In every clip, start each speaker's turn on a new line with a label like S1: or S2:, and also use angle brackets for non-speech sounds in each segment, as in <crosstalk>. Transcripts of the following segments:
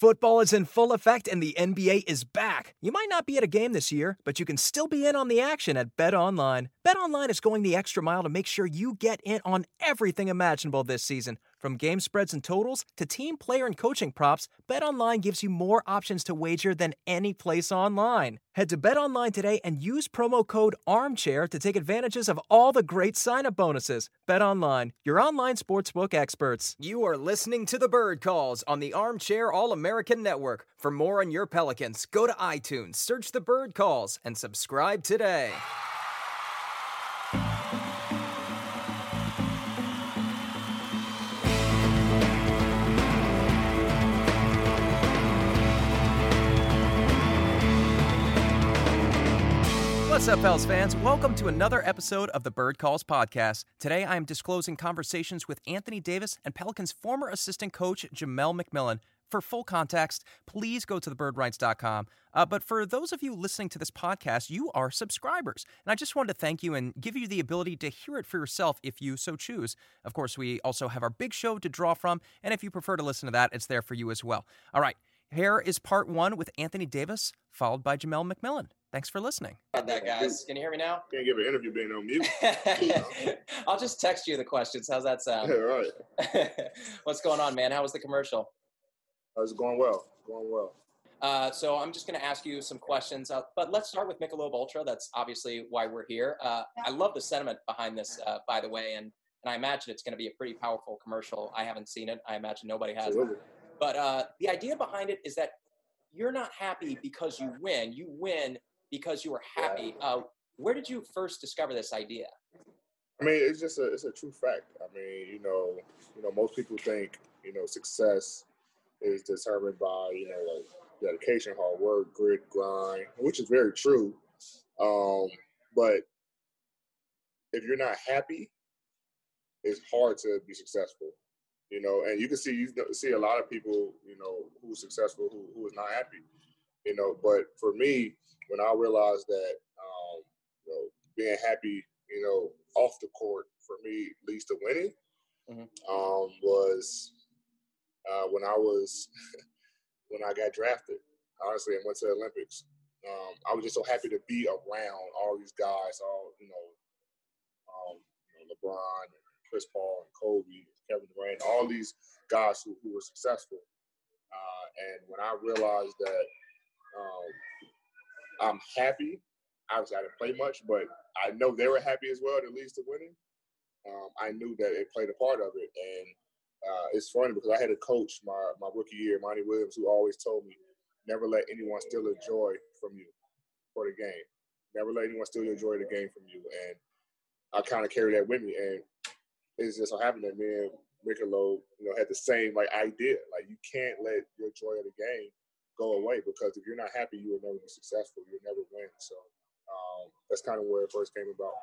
S1: Football is in full effect and the NBA is back. You might not be at a game this year, but you can still be in on the action at Bet Online. Bet Online is going the extra mile to make sure you get in on everything imaginable this season. From game spreads and totals to team player and coaching props, BetOnline gives you more options to wager than any place online. Head to BetOnline today and use promo code ARMCHAIR to take advantages of all the great sign-up bonuses. BetOnline, your online sportsbook experts.
S2: You are listening to the Bird Calls on the Armchair All-American Network. For more on your Pelicans, go to iTunes, search the Bird Calls, and subscribe today.
S1: What's up, Pels fans? Welcome to another episode of the Bird Calls podcast. Today I am disclosing conversations with Anthony Davis and Pelicans former assistant coach Jamelle McMillan. For full context, please go to thebirdwrites.com. Uh, but for those of you listening to this podcast, you are subscribers. And I just wanted to thank you and give you the ability to hear it for yourself if you so choose. Of course, we also have our big show to draw from. And if you prefer to listen to that, it's there for you as well. All right, here is part one with Anthony Davis, followed by Jamelle McMillan. Thanks for listening.
S3: About that, guys. Can you hear me now?
S4: Can't give an interview being on mute. <laughs>
S3: I'll just text you the questions. How's that sound?
S4: yeah, right. <laughs>
S3: What's going on, man? How was the commercial?
S4: Uh, It's going well. Going well.
S3: Uh, so I'm just going to ask you some questions, uh, but let's start with Michelob Ultra. That's obviously why we're here. Uh, I love the sentiment behind this, uh, by the way, and, and I imagine it's going to be a pretty powerful commercial. I haven't seen it. I imagine nobody has.
S4: Absolutely.
S3: But uh, the idea behind it is that you're not happy because you win. You win because you were happy. Uh, where did you first discover this idea?
S4: I mean, it's just a it's a true fact. I mean, you know, you know, most people think you know success is determined by you know like dedication, hard work, grit, grind, which is very true. Um, but if you're not happy, it's hard to be successful. You know, and you can see you see a lot of people, you know, who's successful who who is not happy. You know, but for me, when I realized that, um, you know, being happy, you know, off the court for me leads to winning,
S3: Mhm.
S4: um, was uh, when I was <laughs> when I got drafted. Honestly, and went to the Olympics. Um, I was just so happy to be around all these guys, all you know, um, you know LeBron, and Chris Paul, and Kobe, Kevin Durant, all these guys who, who were successful. Uh, and when I realized that um, I'm happy, obviously I didn't play much, but I know they were happy as well. at least to winning. Um, I knew that it played a part of it, and uh, it's funny because I had a coach my my rookie year, Monty Williams, who always told me, never let anyone steal a joy from you for the game. Never let anyone steal your joy of the game from you. And I kind of carry that with me. And it's just so happened that me and Michelob, you know, had the same like idea. Like you can't let your joy of the game go away because if you're not happy, you will never be successful. You'll never win. So um, that's kind of where it first came about.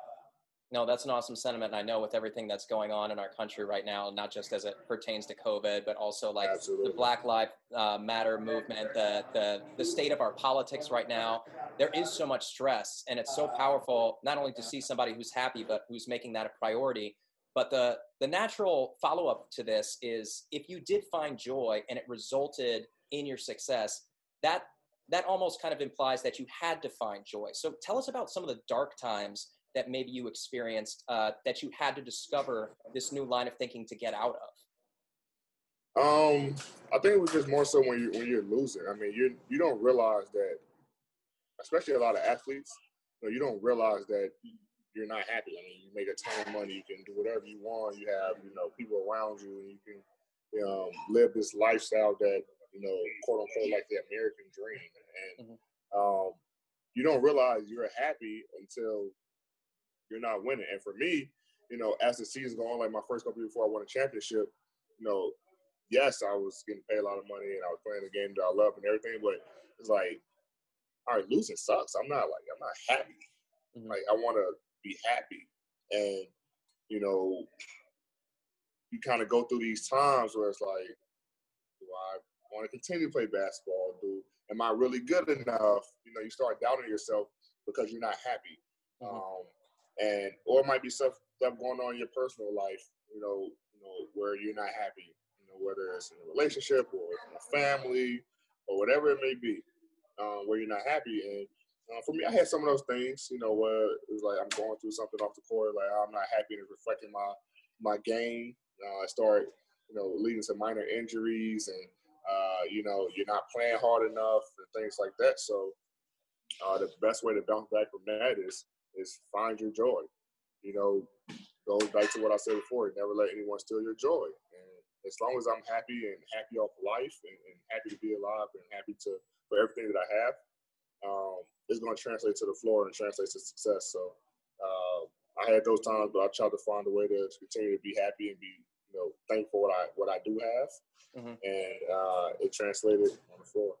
S3: No, that's an awesome sentiment. And I know with everything that's going on in our country right now, not just as it pertains to COVID, but also like
S4: Absolutely.
S3: the Black Lives uh, Matter movement, the, the, the state of our politics right now, there is so much stress. And it's so powerful, not only to see somebody who's happy, but who's making that a priority. But the, the natural follow up to this is if you did find joy and it resulted in your success, that, that almost kind of implies that you had to find joy. So tell us about some of the dark times that maybe you experienced uh, that you had to discover this new line of thinking to get out of?
S4: Um, I think it was just more so when you when you're losing. I mean, you you don't realize that, especially a lot of athletes, you, know, you don't realize that you're not happy. I mean, you make a ton of money, you can do whatever you want. You have you know people around you, and you can um, live this lifestyle that you know quote unquote like the American dream. And um, you don't realize you're happy until you're not winning. And for me, you know, as the season going, on, like my first couple years before I won a championship, you know, yes, I was getting paid a lot of money and I was playing the game that I love and everything, but it's like all right, losing sucks. I'm not like I'm not happy. Mm-hmm. Like I want to be happy, and you know, you kind of go through these times where it's like, do I want to continue to play basketball? Do am I really good enough? You know, you start doubting yourself because you're not happy, mm-hmm. um, and or it might be stuff stuff going on in your personal life. You know, you know where you're not happy. You know, whether it's in a relationship or in a family or whatever it may be, um, where you're not happy. And uh, for me, I had some of those things. You know, where it was like I'm going through something off the court, like I'm not happy, and it's reflecting my my game. Uh, I start, you know, leading to minor injuries and uh, you know, you're not playing hard enough and things like that. So uh, the best way to bounce back from that is is find your joy. You know, goes back to what I said before. Never let anyone steal your joy. And as long as I'm happy and happy off life and, and happy to be alive and happy to for everything that I have, um, it's going to translate to the floor and translate to success. So uh, I had those times, but I tried to find a way to continue to be happy and be you know thankful what I what I do have, mm-hmm. and uh, it translated on the floor.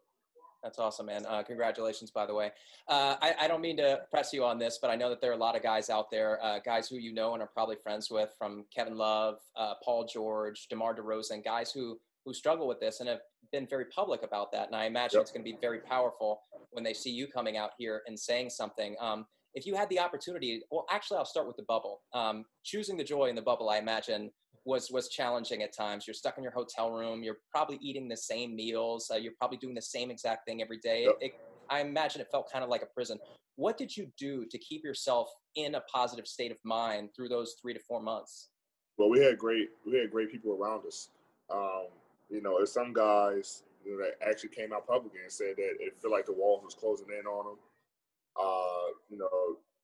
S3: That's awesome, man. Uh, congratulations, by the way. Uh, I, I, don't mean to press you on this, but I know that there are a lot of guys out there, uh, guys who you know and are probably friends with, from Kevin Love, uh, Paul George, DeMar DeRozan, guys who who struggle with this and have been very public about that. And I imagine yep. it's going to be very powerful when they see you coming out here and saying something. Um, if you had the opportunity, well, actually, I'll start with the bubble. Um, choosing the joy in the bubble, I imagine, was was challenging at times. You're stuck in your hotel room. You're probably eating the same meals. Uh, you're probably doing the same exact thing every day. Yep. It, I imagine it felt kind of like a prison. What did you do to keep yourself in a positive state of mind through those three to four months?
S4: Well, we had great we had great people around us. Um, you know, there's some guys you know, that actually came out publicly and said that it felt like the walls was closing in on them. Uh, you know,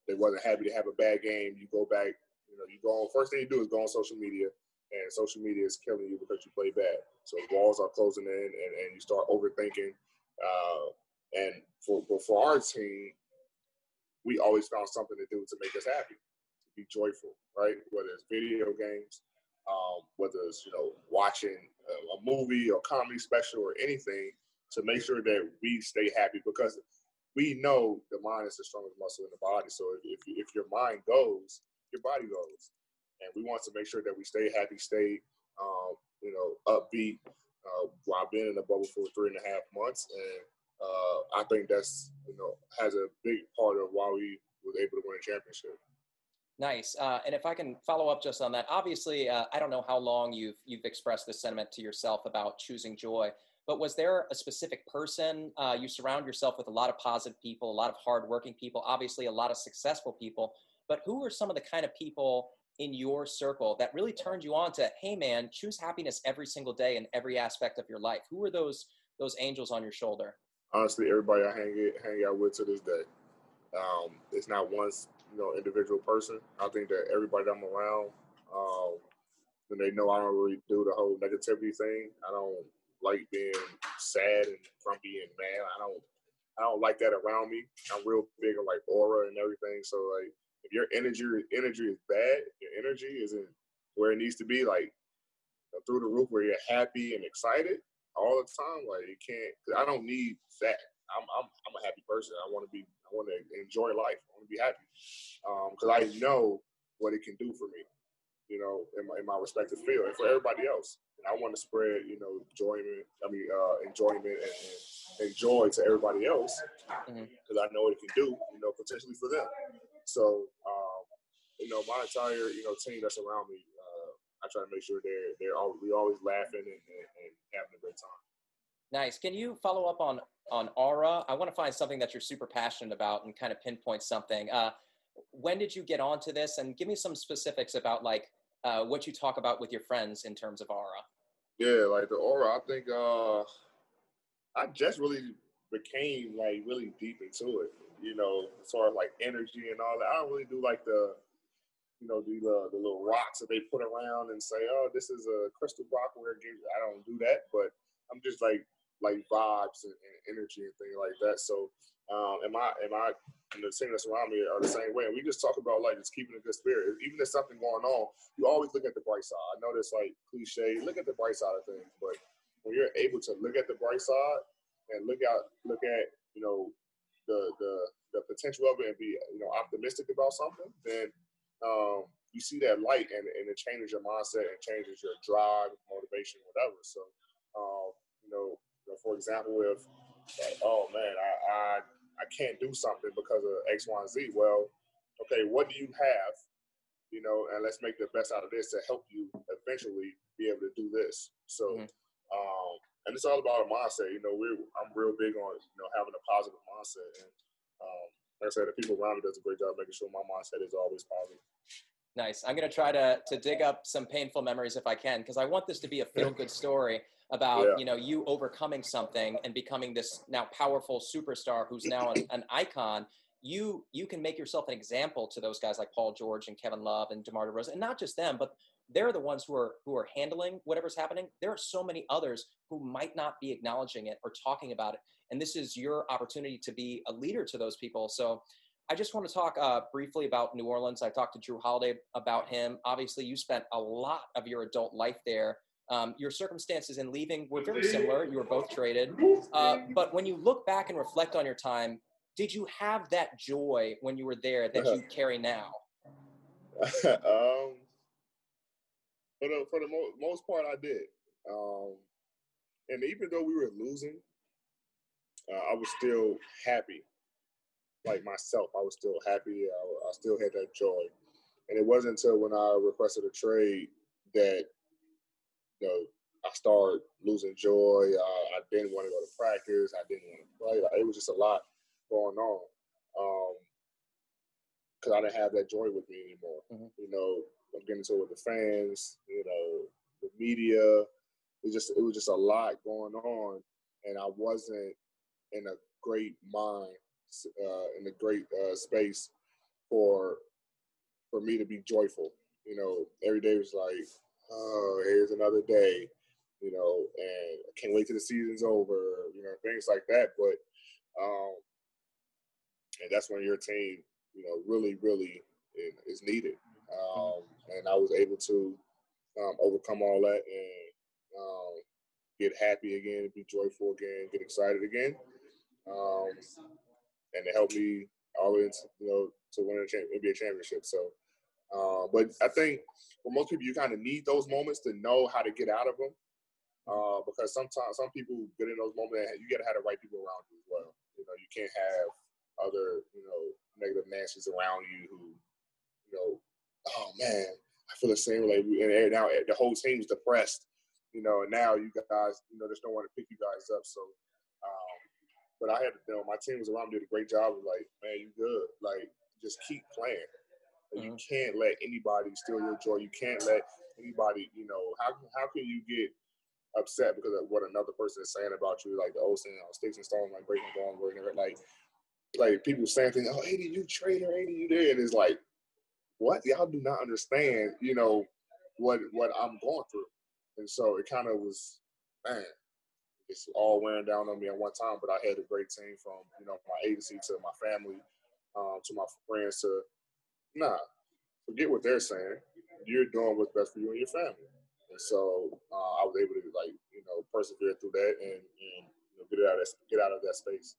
S4: they wasn't happy to have a bad game. You go back, you know, you go on. First thing you do is go on social media and social media is killing you because you play bad. So walls are closing in, and, and you start overthinking. Uh, and for for our team, we always found something to do to make us happy, to be joyful, right? Whether it's video games, um, whether it's you know watching a, a movie or comedy special or anything, to make sure that we stay happy because we know the mind is the strongest muscle in the body. So if, if, if your mind goes, your body goes and we want to make sure that we stay happy, stay um, you know upbeat uh, while being in the bubble for three and a half months, and uh, I think that's you know has a big part of why we was able to win a championship.
S3: Nice. Uh, and if I can follow up just on that, obviously, uh, I don't know how long you've you've expressed this sentiment to yourself about choosing joy. But was there a specific person? Uh, you surround yourself with a lot of positive people, a lot of hardworking people, obviously a lot of successful people. But who are some of the kind of people in your circle that really turned you on to hey man choose happiness every single day in every aspect of your life. Who are those those angels on your shoulder?
S4: Honestly everybody i hang, hang out with to this day um, it's not one you know individual person. I think that everybody i'm around um, and they know i don't really do the whole negativity thing. I don't like being sad and grumpy and mad. I don't i don't like that around me. I'm real big on like aura and everything. So like your energy energy is bad, your energy isn't where it needs to be, like through the roof, where you're happy and excited all the time. Like you can't. I don't need that. I'm I'm I'm a happy person. I want to be. I want to enjoy life. I want to be happy because um, I know what it can do for me. You know, in my in my respective field, and for everybody else. And I want to spread, you know, enjoyment. I mean, uh, enjoyment and, and, joy to everybody else because mm-hmm. I know what it can do. You know, potentially for them. So, um, you know, my entire you know team that's around me, uh, I try to make sure they're they're all, we always laughing and, and, and having a great time.
S3: Nice. Can you follow up on on aura? I want to find something that you're super passionate about and kind of pinpoint something. Uh, when did you get onto this? And give me some specifics about like uh, what you talk about with your friends in terms of aura.
S4: Yeah, like the aura. I think uh, I just really became like really deep into it you know, as far as like energy and all that. I don't really do like the, you know, the uh, the little rocks that they put around and say, oh, this is a crystal rock where. I don't do that, but I'm just like like vibes and, and energy and things like that. So, um, am I am I and the team that's around me are the same way. And we just talk about like just keeping a good spirit. Even if something going on, you always look at the bright side. I know that's like cliche. Look at the bright side of things, but when you're able to look at the bright side and look out, look at you know the the the potential of it and be you know optimistic about something, then um, you see that light and, and it changes your mindset and changes your drive, motivation, whatever. So, um, you know, you know, for example, if like, oh man, I, I I can't do something because of X, Y, and Z. Well, okay, what do you have? You know, and let's make the best out of this to help you eventually be able to do this. So, mm-hmm. um, and it's all about a mindset. You know, we I'm real big on you know having a positive mindset, and um, like I said, the people around me does a great job making sure my mindset is always positive.
S3: Nice. I'm going to try to to dig up some painful memories if I can, because I want this to be a feel good story about yeah. you know you overcoming something and becoming this now powerful superstar who's now an, an, icon. You you can make yourself an example to those guys like Paul George and Kevin Love and DeMar DeRozan, and not just them, but they're the ones who are who are handling whatever's happening. There are so many others who might not be acknowledging it or talking about it, and this is your opportunity to be a leader to those people. So I just want to talk uh, briefly about New Orleans. I talked to Jrue Holiday about him. Obviously, you spent a lot of your adult life there. Um, your circumstances in leaving were very similar. You were both traded. Uh, but when you look back and reflect on your time, did you have that joy when you were there that you <laughs> carry now? <laughs>
S4: um, for the for the mo- most part, I did. Um, and even though we were losing, uh, I was still happy like myself. I was still happy. I, I still had that joy. And it wasn't until when I requested a trade that you know I started losing joy. Uh, I didn't want to go to practice. I didn't want to play. Like, it was just a lot going on because um, I didn't have that joy with me anymore. Mm-hmm. You know, I'm getting into it with the fans. You know, the media. It just it was just a lot going on, and I wasn't in a great mind uh, in a great uh, space for for me to be joyful. You know, every day was like, oh, here's another day. You know, and I can't wait till the season's over. You know, things like that. But um, and that's when your team, you know, really, really is needed. Um, and I was able to um, overcome all that and um, get happy again, be joyful again, get excited again. Um, and it helped me all into, you know to win a champ- NBA championship. So, uh, but I think for most people, you kind of need those moments to know how to get out of them. Uh, because sometimes some people get in those moments, you got to have the right people around you as well. You know, you can't have other you know negative Nancy's around you who, you know, oh man, I feel the same way. And now the whole team's depressed. You know, and now you guys, you know, just don't want to pick you guys up. So but I had you know, my team was around me did a great job of like, man, you good. Like, just keep playing. Mm-hmm. You can't let anybody steal your joy. You can't let anybody, you know, how how can you get upset because of what another person is saying about you, like the old saying, oh, sticks and stones, like breaking bones, breaking like like people saying things, oh, AD, you traitor, AD, you there, and it's like, what? Y'all do not understand, you know, what what I'm going through, and so it kind of was, man, it's all wearing down on me at one time. But I had a great team from you know my agency to my family, um, to my friends. To nah, forget what they're saying. You're doing what's best for you and your family. And so uh, I was able to like you know persevere through that and, and you know, get out of that, get out of that space.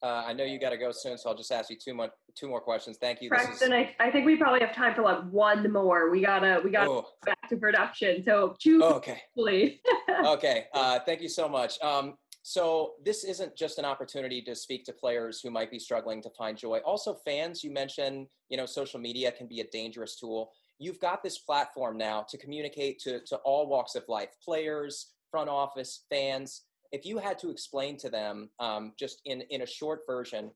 S3: Uh, I know you got to go soon, so I'll just ask you two more two more questions. Thank you.
S5: Preston, is... I, I think we probably have time for like one more. We gotta we gotta oh. back to production. So choose.
S3: Oh, okay. <laughs> okay. Uh, thank you so much. Um, so this isn't just an opportunity to speak to players who might be struggling to find joy. Also, fans. You mentioned you know social media can be a dangerous tool. You've got this platform now to communicate to to all walks of life, players, front office, fans if you had to explain to them um, just in, in a short version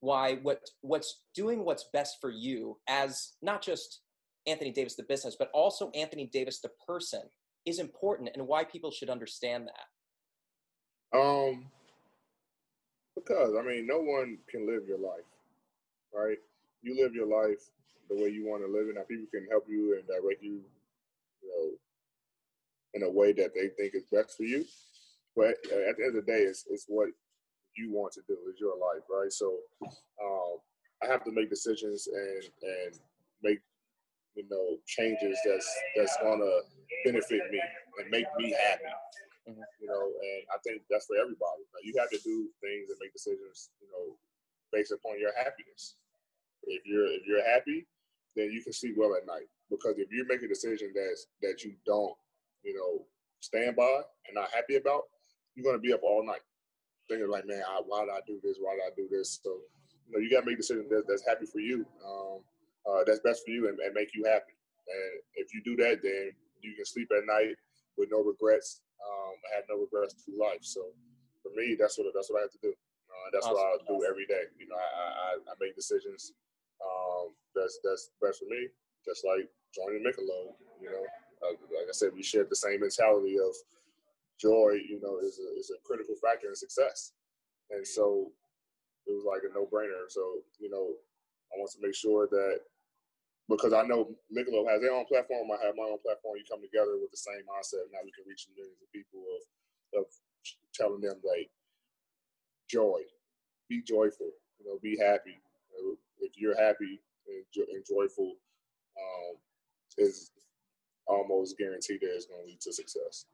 S3: why what what's doing what's best for you as not just Anthony Davis the business but also Anthony Davis the person is important and why people should understand that?
S4: Um because I mean no one can live your life right? You live your life the way you want to live it. Now people can help you and direct you you know in a way that they think is best for you but at the end of the day, it's, it's what you want to do. It's your life, right? So um, I have to make decisions and and make you know changes that's that's gonna benefit me and make me happy. Mm-hmm. You know, and I think that's for everybody. Like, you have to do things and make decisions, you know, based upon your happiness. If you're if you're happy, then you can sleep well at night. Because if you make a decision that's that you don't, you know, stand by and not happy about, you're gonna be up all night thinking like, man, I, why did I do this? Why did I do this? So, you know, you gotta make decisions that, that's happy for you, um, uh, that's best for you, and, and, make you happy. And if you do that, then you can sleep at night with no regrets. Um, have no regrets through life. So, for me, that's what that's what I have to do. Uh, that's awesome. what I do every day. You know, I, I, I make decisions um, that's that's best for me. Just like joining Michelob, you know, uh, like I said, we share the same mentality of joy. You know, is a, is a critical factor in success, and so it was like a no brainer. So you know, I want to make sure that because I know Michelob has their own platform, I have my own platform. You come together with the same mindset. And now we can reach millions of people of of telling them like joy, be joyful, you know, be happy. If you're happy and, joyful, um, is almost guaranteed that it's going to lead to success.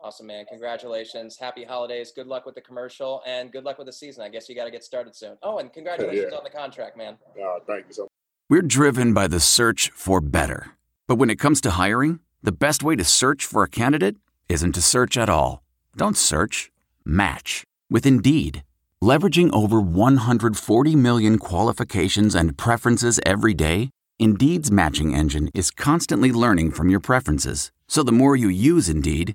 S3: Awesome, man. Congratulations. Happy holidays. Good luck with the commercial and good luck with the season. I guess you got to get started soon. Oh, and <laughs> congratulations yeah. on the contract, man.
S4: Uh, thank you so much.
S6: We're driven by the search for better. But when it comes to hiring, the best way to search for a candidate isn't to search at all. Don't search, match with Indeed. Leveraging over 140 million qualifications and preferences every day, Indeed's matching engine is constantly learning from your preferences. So the more you use Indeed,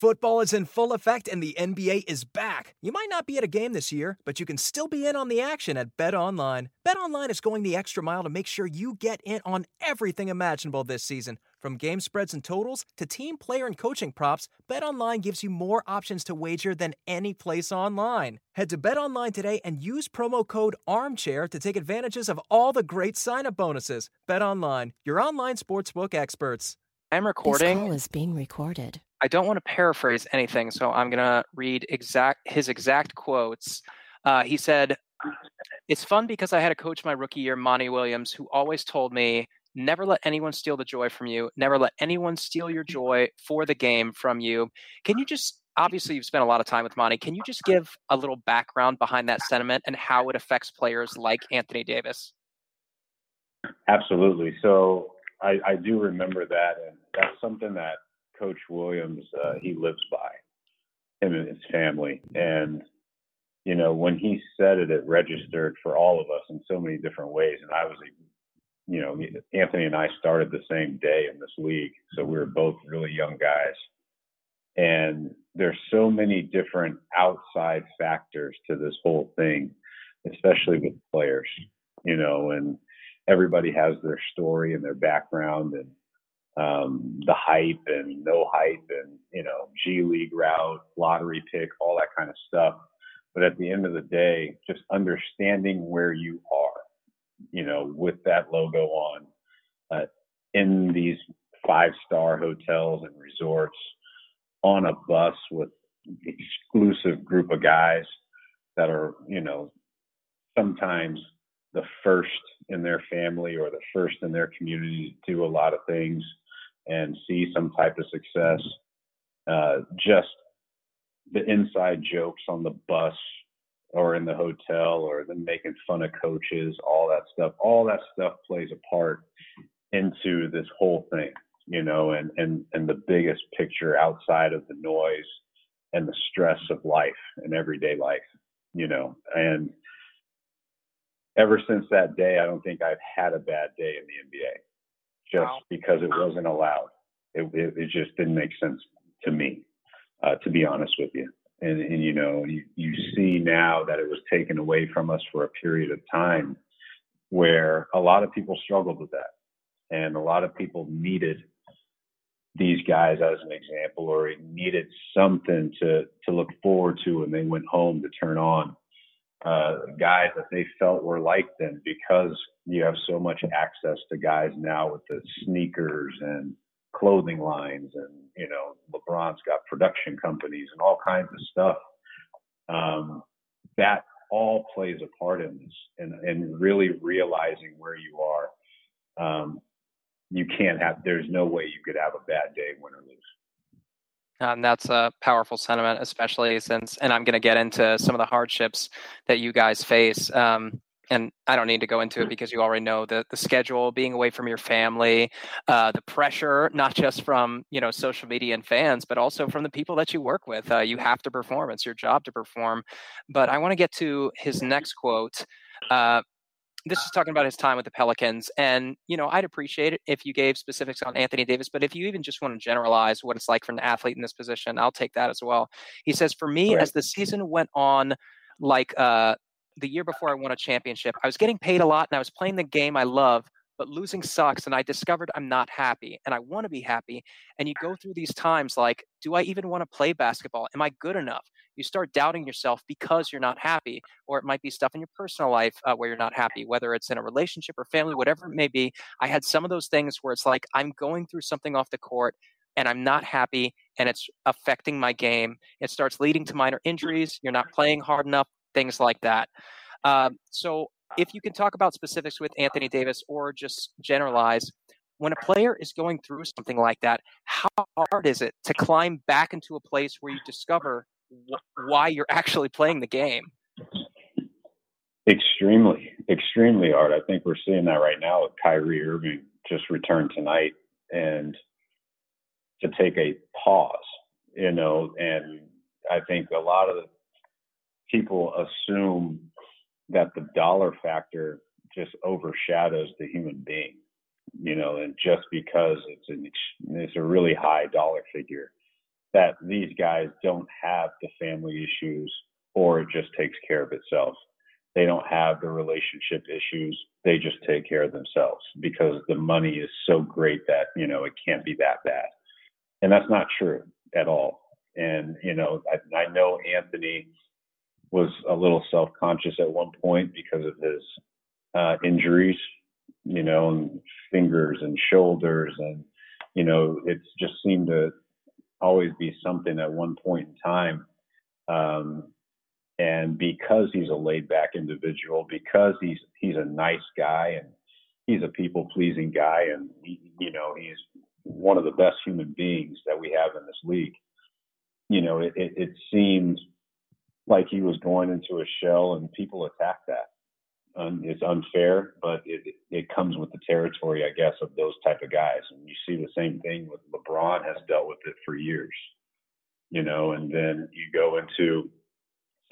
S1: Football is in full effect and the NBA is back. You might not be at a game this year, but you can still be in on the action at Bet Online. Bet Online is going the extra mile to make sure you get in on everything imaginable this season. From game spreads and totals to team player and coaching props, BetOnline gives you more options to wager than any place online. Head to BetOnline today and use promo code ARMCHAIR to take advantages of all the great sign-up bonuses. BetOnline, your online sportsbook experts.
S7: I'm recording.
S8: This call is being recorded.
S7: I don't want to paraphrase anything, so I'm going to read exact his exact quotes. Uh, he said, "It's fun because I had a coach my rookie year, Monty Williams, who always told me." Never let anyone steal the joy from you. Never let anyone steal your joy for the game from you. Can you just obviously you've spent a lot of time with Monty. Can you just give a little background behind that sentiment and how it affects players like Anthony Davis?
S9: Absolutely. So I, I do remember that, and that's something that Coach Williams uh, he lives by him and his family. And you know, when he said it, it registered for all of us in so many different ways. And I was you know, Anthony and I started the same day in this league, so we were both really young guys. And there's so many different outside factors to this whole thing, especially with players, you know, and everybody has their story and their background and um, the hype and no hype and, you know, G League route, lottery pick, all that kind of stuff. But at the end of the day, just understanding where you are you know, with that logo on uh, in these five star hotels and resorts on a bus with exclusive group of guys that are, you know, sometimes the first in their family or the first in their community to do a lot of things and see some type of success. Uh, just the inside jokes on the bus or in the hotel or them making fun of coaches, all that stuff. All that stuff plays a part into this whole thing, you know, and and and the biggest picture outside of the noise and the stress of life and everyday life, you know. And ever since that day, I don't think I've had a bad day in the NBA, just wow. because it wasn't allowed. It, it, it just didn't make sense to me, uh, to be honest with you and, and you know you, you see now that it was taken away from us for a period of time where a lot of people struggled with that and a lot of people needed these guys as an example or needed something to to look forward to when they went home to turn on uh, guys that they felt were like them because you have so much access to guys now with the sneakers and clothing lines and you know LeBron's got production companies and all kinds of stuff. Um, that all plays a part in this, and and really realizing where you are. Um, you can't have. There's no way you could have a bad day, win or lose.
S3: And that's a powerful sentiment, especially since, and I'm going to get into some of the hardships that you guys face. Um, and I don't need to go into it because you already know the the schedule, being away from your family, uh, the pressure, not just from you know social media and fans, but also from the people that you work with. Uh, you have to perform; it's your job to perform. But I want to get to his next quote. Uh, this is talking about his time with the Pelicans. And, you know, I'd appreciate it if you gave specifics on Anthony Davis, but if you even just want to generalize what it's like for an athlete in this position, I'll take that as well. He says, for me, right. as the season went on, like uh, the year before I won a championship, I was getting paid a lot and I was playing the game I love, but losing sucks. And I discovered I'm not happy and I want to be happy. And you go through these times like, do I even want to play basketball? Am I good enough? You start doubting yourself because you're not happy or it might be stuff in your personal life uh, where you're not happy whether it's in a relationship or family whatever it may be. I had some of those things where it's like i'm going through something off the court and i'm not happy and it's affecting my game. It starts leading to minor injuries you're not playing hard enough things like that. Um, so if you can talk about specifics with anthony davis or just generalize when a player is going through something like that, how hard is it to climb back into a place where you discover why you're actually playing the game.
S9: Extremely, extremely hard. I think we're seeing that right now with Kyrie Irving just returned tonight and to take a pause, you know, and I think a lot of people assume that the dollar factor just overshadows the human being, you know, and just because it's an it's a really high dollar figure, that these guys don't have the family issues or it just takes care of itself. They don't have the relationship issues. They just take care of themselves because the money is so great that, you know, it can't be that bad. And that's not true at all. And, you know, I, I know Anthony was a little self conscious at one point because of his uh, injuries, you know, and fingers and shoulders. And, you know, it's just seemed to always be something at one point in time. Um, and because he's a laid back individual, because he's he's a nice guy and he's a people pleasing guy, and he, you know he's one of the best human beings that we have in this league. You know, it, it, it seemed like he was going into a shell, and people attacked that um, it's unfair, but it it comes with the territory, I guess, of those type of guys. And you see the same thing with LeBron has dealt with it for years, you know. And then you go into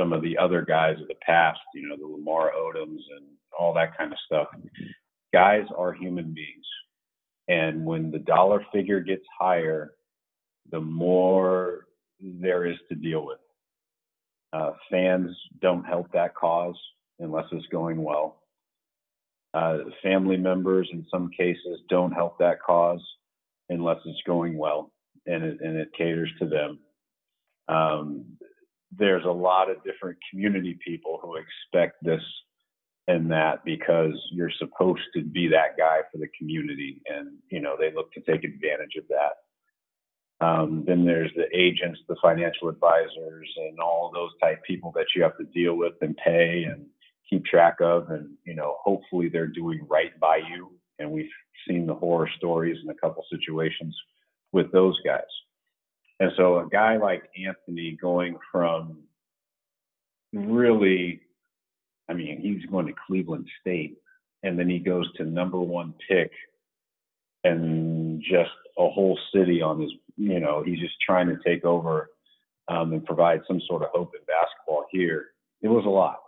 S9: some of the other guys of the past, you know, the Lamar Odoms and all that kind of stuff. Guys are human beings, and when the dollar figure gets higher, the more there is to deal with. Uh, fans don't help that cause unless it's going well. Uh, family members, in some cases, don't help that cause unless it's going well and it, and it caters to them. Um, there's a lot of different community people who expect this and that because you're supposed to be that guy for the community and you know they look to take advantage of that um, then there's the agents the financial advisors and all those type people that you have to deal with and pay and keep track of and you know hopefully they're doing right by you. And we've seen the horror stories in a couple situations with those guys. And so a guy like anthony going from really i mean he's going to cleveland state and then he goes to number one pick and just a whole city on his you know he's just trying to take over um, and provide some sort of hope in basketball here. It was a lot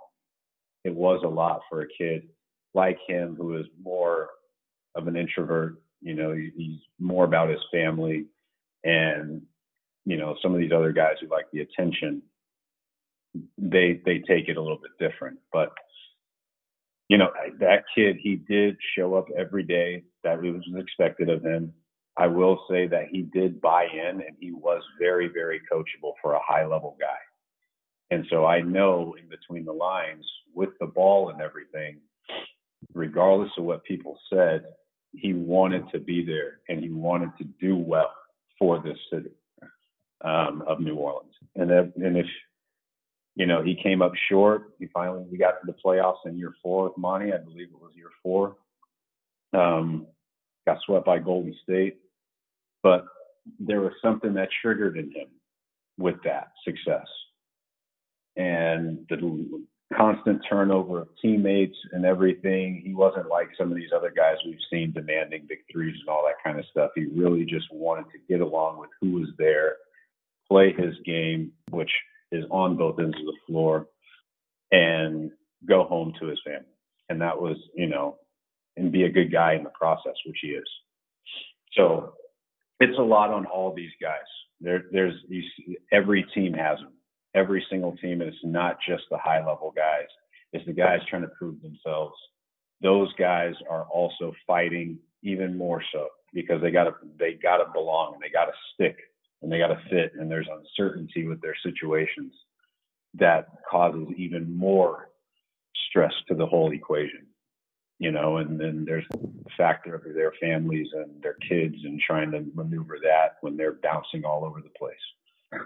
S9: it was a lot for a kid like him who is more of an introvert. You know, he's more about his family, and you know, some of these other guys who like the attention, they they take it a little bit different. But you know, that kid, he did show up every day. That was expected of him. I will say that he did buy in, and he was very, very coachable for a high level guy. And so I know in between the lines with the ball and everything, regardless of what people said, he wanted to be there and he wanted to do well for this city um, of New Orleans. And if, and if you know he came up short, he finally we got to the playoffs in year four with Monty. I believe it was year four. Um, got swept by Golden State, but there was something that triggered in him with that success and the constant turnover of teammates and everything. He wasn't like some of these other guys we've seen demanding big threes and all that kind of stuff. He really just wanted to get along with who was there, play his game, which is on both ends of the floor, and go home to his family. And that was, you know, and be a good guy in the process, which he is. So it's a lot on all these guys. There, there's every team has them. Every single team, and it's not just the high level guys. It's the guys trying to prove themselves. Those guys are also fighting even more so because they gotta they gotta belong and they gotta stick and they gotta fit and there's uncertainty with their situations that causes even more stress to the whole equation you know, and then there's the factor of their families and their kids and trying to maneuver that when they're bouncing all over the place.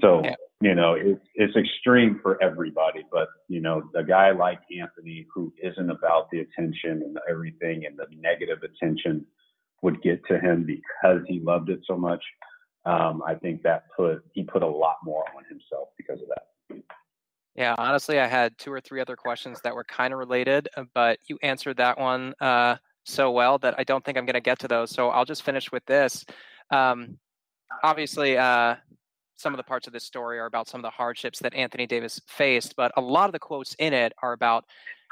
S9: So, yeah. You know, it, it's extreme for everybody, but, you know, a guy like Anthony who isn't about the attention and everything and the negative attention would get to him because he loved it so much. Um, I think that put, he put a lot more on himself because of that.
S7: Yeah, honestly, I had two or three other questions that were kind of related, uh, but you answered that one uh, so well that I don't think I'm going to get to those. So I'll just finish with this. Um, obviously, uh, some of the parts of this story are about some of the hardships that Anthony Davis faced, but a lot of the quotes in it are about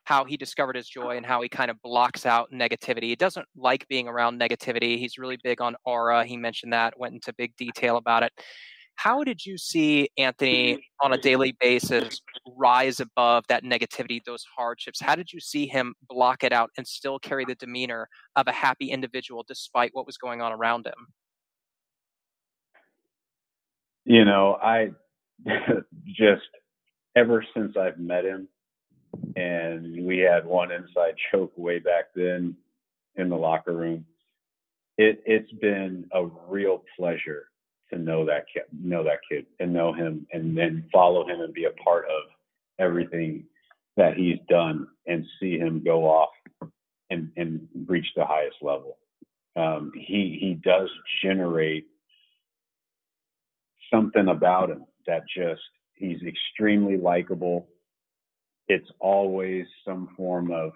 S7: how he discovered his joy and how he kind of blocks out negativity. He doesn't like being around negativity. He's really big on aura. He mentioned that, went into big detail about it. How did you see Anthony on a daily basis rise above that negativity, those hardships? How did you see him block it out and still carry the demeanor of a happy individual despite what was going on around him?
S9: You know, I <laughs> just ever since I've met him, and we had one inside choke way back then in the locker room. It, it's been a real pleasure to know that kid, know that kid, and know him, and then follow him and be a part of everything that he's done, and see him go off and and reach the highest level. Um, he he does generate something about him that just he's extremely likable. It's always some form of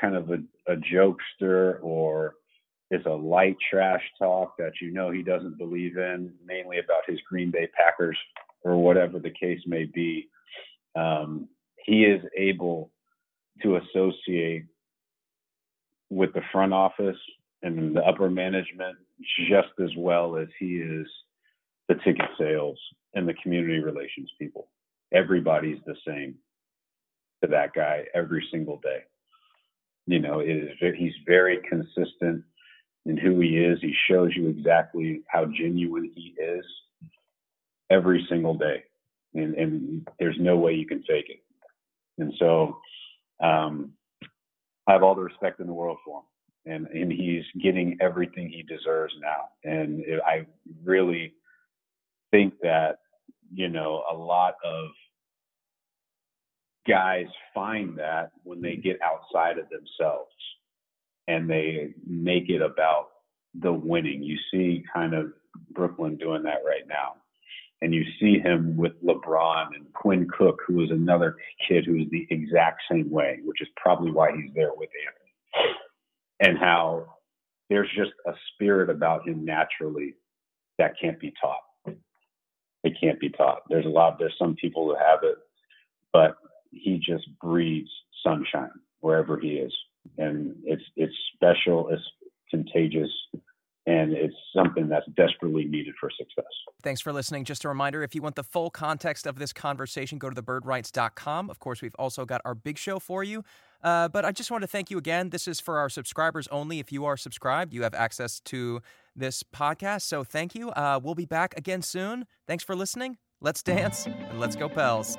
S9: kind of a, a jokester or is a light trash talk that you know he doesn't believe in, mainly about his Green Bay Packers or whatever the case may be. Um, he is able to associate with the front office and the upper management just as well as he is the ticket sales and the community relations people. Everybody's the same to that guy every single day. You know, it is he's very consistent in who he is. He shows you exactly how genuine he is every single day. And, and there's no way you can fake it. And so um, I have all the respect in the world for him. And, and he's getting everything he deserves now. And it, I really think that, you know, a lot of guys find that when they get outside of themselves and they make it about the winning. You see kind of Brooklyn doing that right now. And you see him with LeBron and Quinn Cook, who is another kid who is the exact same way, which is probably why he's there with Anthony. And how there's just a spirit about him naturally that can't be taught. It can't be taught. There's a lot, there's some people who have it, but he just breathes sunshine wherever he is and it's it's special, it's contagious, and it's something that's desperately needed for success.
S1: Thanks for listening. Just a reminder if you want the full context of this conversation, go to thebirdwrites.com. Of course, we've also got our big show for you. Uh, but I just want to thank you again. This is for our subscribers only. If you are subscribed, you have access to this podcast. So thank you. Uh, we'll be back again soon. Thanks for listening. Let's dance and let's go, Pels.